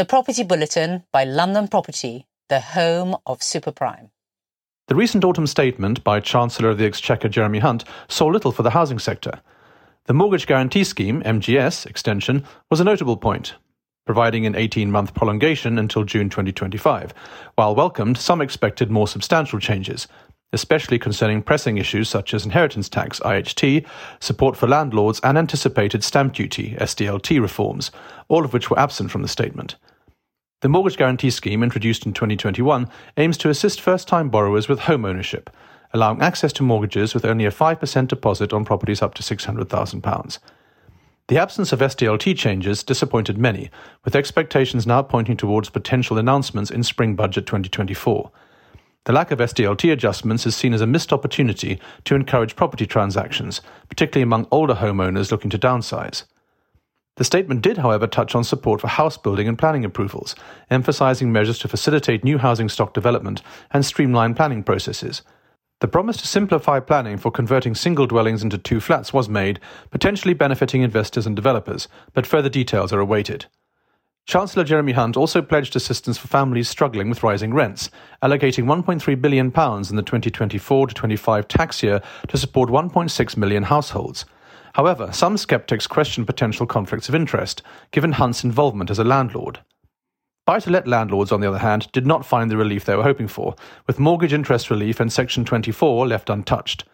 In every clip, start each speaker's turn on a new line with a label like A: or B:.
A: The Property Bulletin by London Property, the home of superprime.
B: The recent autumn statement by Chancellor of the Exchequer Jeremy Hunt saw little for the housing sector. The Mortgage Guarantee Scheme, MGS, extension was a notable point, providing an 18 month prolongation until June 2025. While welcomed, some expected more substantial changes, especially concerning pressing issues such as inheritance tax IHT, support for landlords, and anticipated stamp duty SDLT reforms, all of which were absent from the statement. The Mortgage Guarantee Scheme, introduced in 2021, aims to assist first time borrowers with home ownership, allowing access to mortgages with only a 5% deposit on properties up to £600,000. The absence of SDLT changes disappointed many, with expectations now pointing towards potential announcements in spring budget 2024. The lack of SDLT adjustments is seen as a missed opportunity to encourage property transactions, particularly among older homeowners looking to downsize. The statement did, however, touch on support for house building and planning approvals, emphasizing measures to facilitate new housing stock development and streamline planning processes. The promise to simplify planning for converting single dwellings into two flats was made, potentially benefiting investors and developers, but further details are awaited. Chancellor Jeremy Hunt also pledged assistance for families struggling with rising rents, allocating £1.3 billion in the 2024 25 tax year to support 1.6 million households. However, some skeptics question potential conflicts of interest, given Hunt's involvement as a landlord. Buy to let landlords, on the other hand, did not find the relief they were hoping for, with mortgage interest relief and Section 24 left untouched.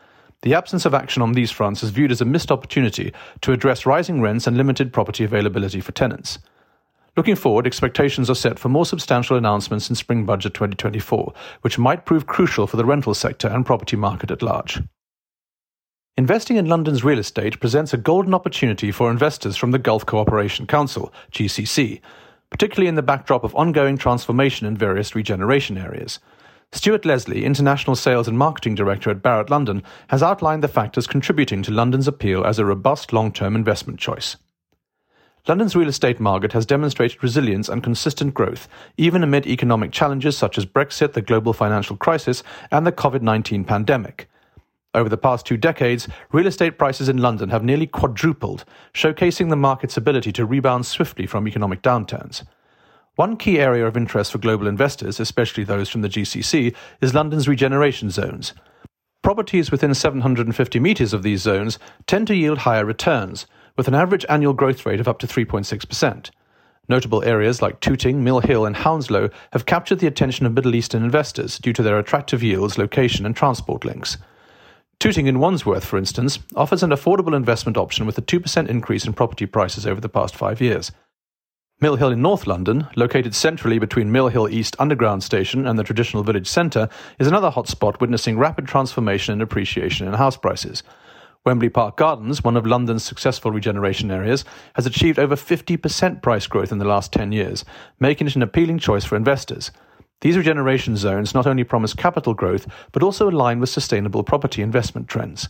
B: The absence of action on these fronts is viewed as a missed opportunity to address rising rents and limited property availability for tenants. Looking forward, expectations are set for more substantial announcements in spring budget 2024, which might prove crucial for the rental sector and property market at large. Investing in London's real estate presents a golden opportunity for investors from the Gulf Cooperation Council, GCC, particularly in the backdrop of ongoing transformation in various regeneration areas. Stuart Leslie, International Sales and Marketing Director at Barratt London, has outlined the factors contributing to London's appeal as a robust long term investment choice. London's real estate market has demonstrated resilience and consistent growth, even amid economic challenges such as Brexit, the global financial crisis, and the COVID 19 pandemic. Over the past two decades, real estate prices in London have nearly quadrupled, showcasing the market's ability to rebound swiftly from economic downturns. One key area of interest for global investors, especially those from the GCC, is London's regeneration zones. Properties within 750 metres of these zones tend to yield higher returns, with an average annual growth rate of up to 3.6%. Notable areas like Tooting, Mill Hill, and Hounslow have captured the attention of Middle Eastern investors due to their attractive yields, location, and transport links. Tooting in Wandsworth, for instance, offers an affordable investment option with a 2% increase in property prices over the past five years. Mill Hill in North London, located centrally between Mill Hill East Underground Station and the traditional village centre, is another hotspot witnessing rapid transformation and appreciation in house prices. Wembley Park Gardens, one of London's successful regeneration areas, has achieved over 50% price growth in the last 10 years, making it an appealing choice for investors. These regeneration zones not only promise capital growth, but also align with sustainable property investment trends.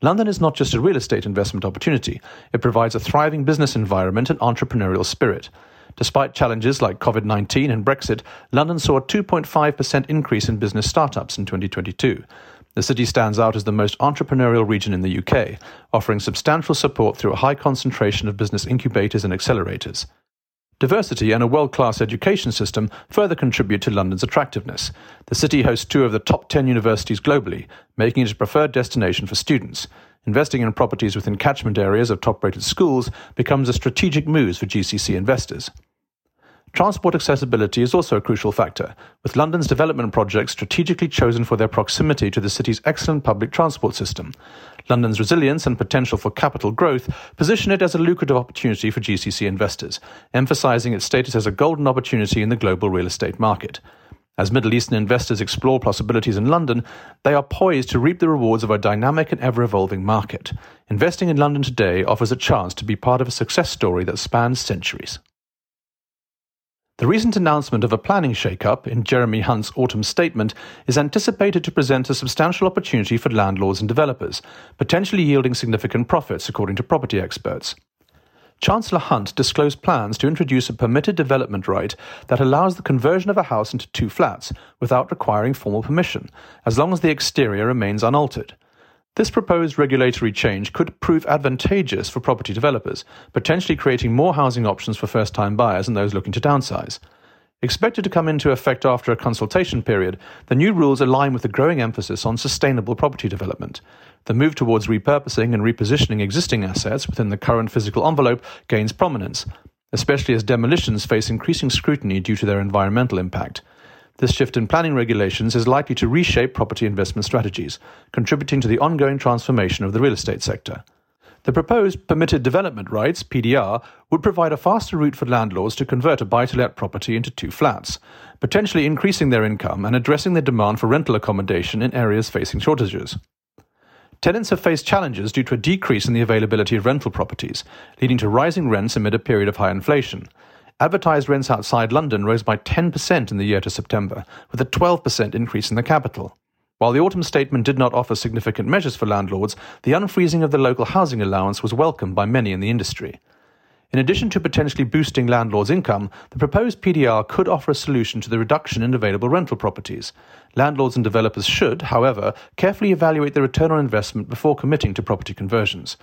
B: London is not just a real estate investment opportunity, it provides a thriving business environment and entrepreneurial spirit. Despite challenges like COVID 19 and Brexit, London saw a 2.5% increase in business startups in 2022. The city stands out as the most entrepreneurial region in the UK, offering substantial support through a high concentration of business incubators and accelerators. Diversity and a world class education system further contribute to London's attractiveness. The city hosts two of the top 10 universities globally, making it a preferred destination for students. Investing in properties within catchment areas of top rated schools becomes a strategic move for GCC investors. Transport accessibility is also a crucial factor, with London's development projects strategically chosen for their proximity to the city's excellent public transport system. London's resilience and potential for capital growth position it as a lucrative opportunity for GCC investors, emphasizing its status as a golden opportunity in the global real estate market. As Middle Eastern investors explore possibilities in London, they are poised to reap the rewards of a dynamic and ever evolving market. Investing in London today offers a chance to be part of a success story that spans centuries. The recent announcement of a planning shake-up in Jeremy Hunt's autumn statement is anticipated to present a substantial opportunity for landlords and developers, potentially yielding significant profits, according to property experts. Chancellor Hunt disclosed plans to introduce a permitted development right that allows the conversion of a house into two flats without requiring formal permission, as long as the exterior remains unaltered. This proposed regulatory change could prove advantageous for property developers, potentially creating more housing options for first time buyers and those looking to downsize. Expected to come into effect after a consultation period, the new rules align with the growing emphasis on sustainable property development. The move towards repurposing and repositioning existing assets within the current physical envelope gains prominence, especially as demolitions face increasing scrutiny due to their environmental impact. This shift in planning regulations is likely to reshape property investment strategies, contributing to the ongoing transformation of the real estate sector. The proposed permitted development rights, PDR, would provide a faster route for landlords to convert a buy to let property into two flats, potentially increasing their income and addressing the demand for rental accommodation in areas facing shortages. Tenants have faced challenges due to a decrease in the availability of rental properties, leading to rising rents amid a period of high inflation. Advertised rents outside London rose by 10% in the year to September, with a 12% increase in the capital. While the autumn statement did not offer significant measures for landlords, the unfreezing of the local housing allowance was welcomed by many in the industry. In addition to potentially boosting landlords' income, the proposed PDR could offer a solution to the reduction in available rental properties. Landlords and developers should, however, carefully evaluate the return on investment before committing to property conversions.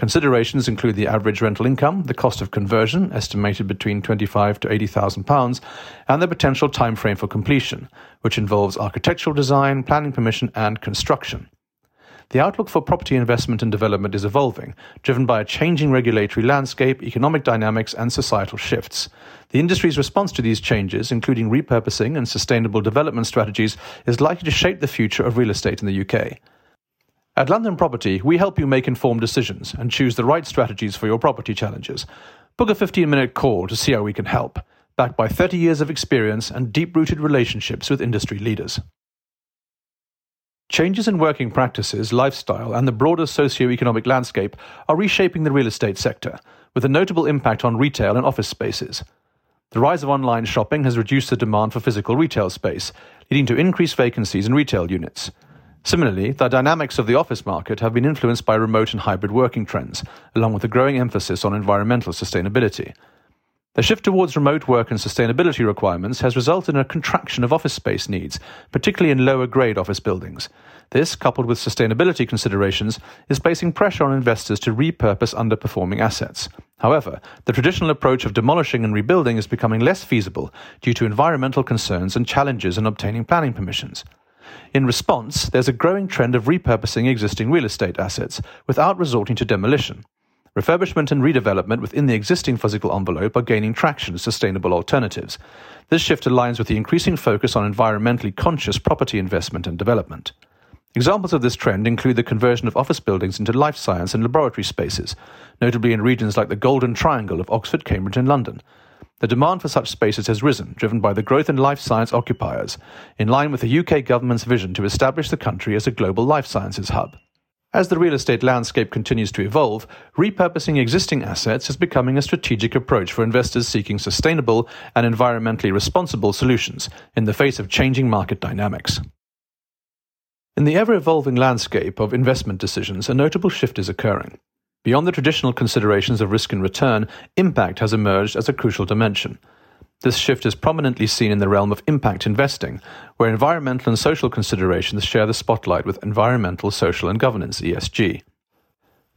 B: Considerations include the average rental income, the cost of conversion, estimated between twenty-five to eighty thousand pounds, and the potential time frame for completion, which involves architectural design, planning permission, and construction. The outlook for property investment and development is evolving, driven by a changing regulatory landscape, economic dynamics, and societal shifts. The industry's response to these changes, including repurposing and sustainable development strategies, is likely to shape the future of real estate in the UK. At London Property, we help you make informed decisions and choose the right strategies for your property challenges. Book a 15 minute call to see how we can help, backed by 30 years of experience and deep rooted relationships with industry leaders. Changes in working practices, lifestyle, and the broader socio-economic landscape are reshaping the real estate sector, with a notable impact on retail and office spaces. The rise of online shopping has reduced the demand for physical retail space, leading to increased vacancies in retail units. Similarly, the dynamics of the office market have been influenced by remote and hybrid working trends, along with a growing emphasis on environmental sustainability. The shift towards remote work and sustainability requirements has resulted in a contraction of office space needs, particularly in lower grade office buildings. This, coupled with sustainability considerations, is placing pressure on investors to repurpose underperforming assets. However, the traditional approach of demolishing and rebuilding is becoming less feasible due to environmental concerns and challenges in obtaining planning permissions. In response, there's a growing trend of repurposing existing real estate assets without resorting to demolition. Refurbishment and redevelopment within the existing physical envelope are gaining traction as sustainable alternatives. This shift aligns with the increasing focus on environmentally conscious property investment and development. Examples of this trend include the conversion of office buildings into life science and laboratory spaces, notably in regions like the Golden Triangle of Oxford, Cambridge, and London. The demand for such spaces has risen, driven by the growth in life science occupiers, in line with the UK government's vision to establish the country as a global life sciences hub. As the real estate landscape continues to evolve, repurposing existing assets is becoming a strategic approach for investors seeking sustainable and environmentally responsible solutions in the face of changing market dynamics. In the ever evolving landscape of investment decisions, a notable shift is occurring. Beyond the traditional considerations of risk and return, impact has emerged as a crucial dimension. This shift is prominently seen in the realm of impact investing, where environmental and social considerations share the spotlight with environmental, social, and governance ESG.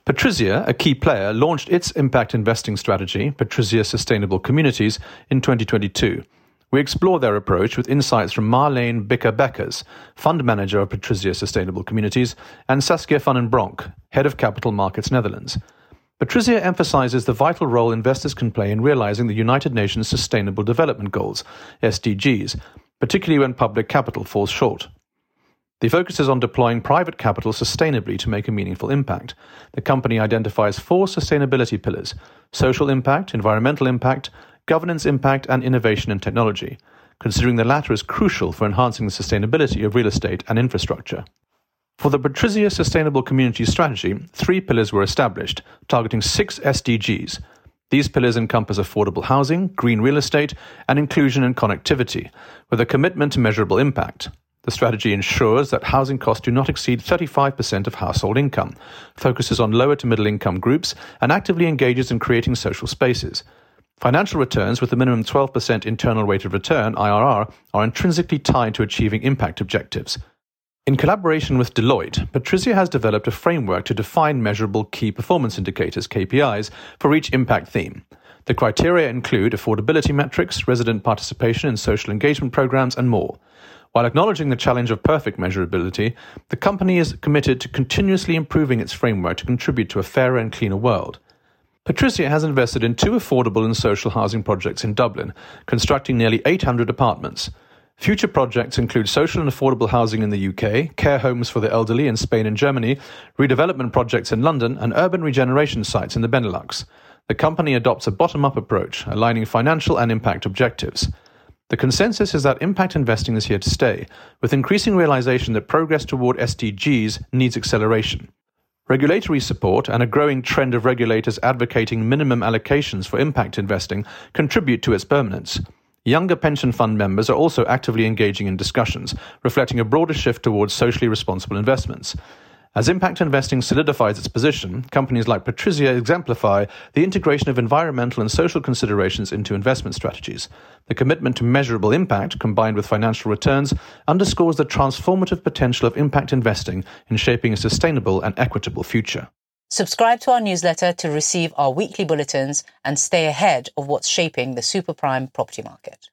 B: Patrizia, a key player, launched its impact investing strategy, Patrizia Sustainable Communities, in 2022 we explore their approach with insights from Marlene Bicker-Bekkers, fund manager of Patrizia Sustainable Communities, and Saskia van den Bronk, head of Capital Markets Netherlands. Patrizia emphasizes the vital role investors can play in realizing the United Nations Sustainable Development Goals, SDGs, particularly when public capital falls short. The focus is on deploying private capital sustainably to make a meaningful impact. The company identifies four sustainability pillars social impact, environmental impact, governance impact, and innovation and technology, considering the latter is crucial for enhancing the sustainability of real estate and infrastructure. For the Patrizia Sustainable Community Strategy, three pillars were established, targeting six SDGs. These pillars encompass affordable housing, green real estate, and inclusion and connectivity, with a commitment to measurable impact. The strategy ensures that housing costs do not exceed 35% of household income, focuses on lower to middle income groups, and actively engages in creating social spaces. Financial returns with a minimum 12% internal rate of return, IRR, are intrinsically tied to achieving impact objectives. In collaboration with Deloitte, Patrizia has developed a framework to define measurable key performance indicators, KPIs, for each impact theme. The criteria include affordability metrics, resident participation in social engagement programs, and more. While acknowledging the challenge of perfect measurability, the company is committed to continuously improving its framework to contribute to a fairer and cleaner world. Patrizia has invested in two affordable and social housing projects in Dublin, constructing nearly 800 apartments. Future projects include social and affordable housing in the UK, care homes for the elderly in Spain and Germany, redevelopment projects in London, and urban regeneration sites in the Benelux. The company adopts a bottom up approach, aligning financial and impact objectives. The consensus is that impact investing is here to stay, with increasing realization that progress toward SDGs needs acceleration. Regulatory support and a growing trend of regulators advocating minimum allocations for impact investing contribute to its permanence. Younger pension fund members are also actively engaging in discussions, reflecting a broader shift towards socially responsible investments. As impact investing solidifies its position, companies like Patrizia exemplify the integration of environmental and social considerations into investment strategies. The commitment to measurable impact, combined with financial returns, underscores the transformative potential of impact investing in shaping a sustainable and equitable future.
A: Subscribe to our newsletter to receive our weekly bulletins and stay ahead of what's shaping the super prime property market.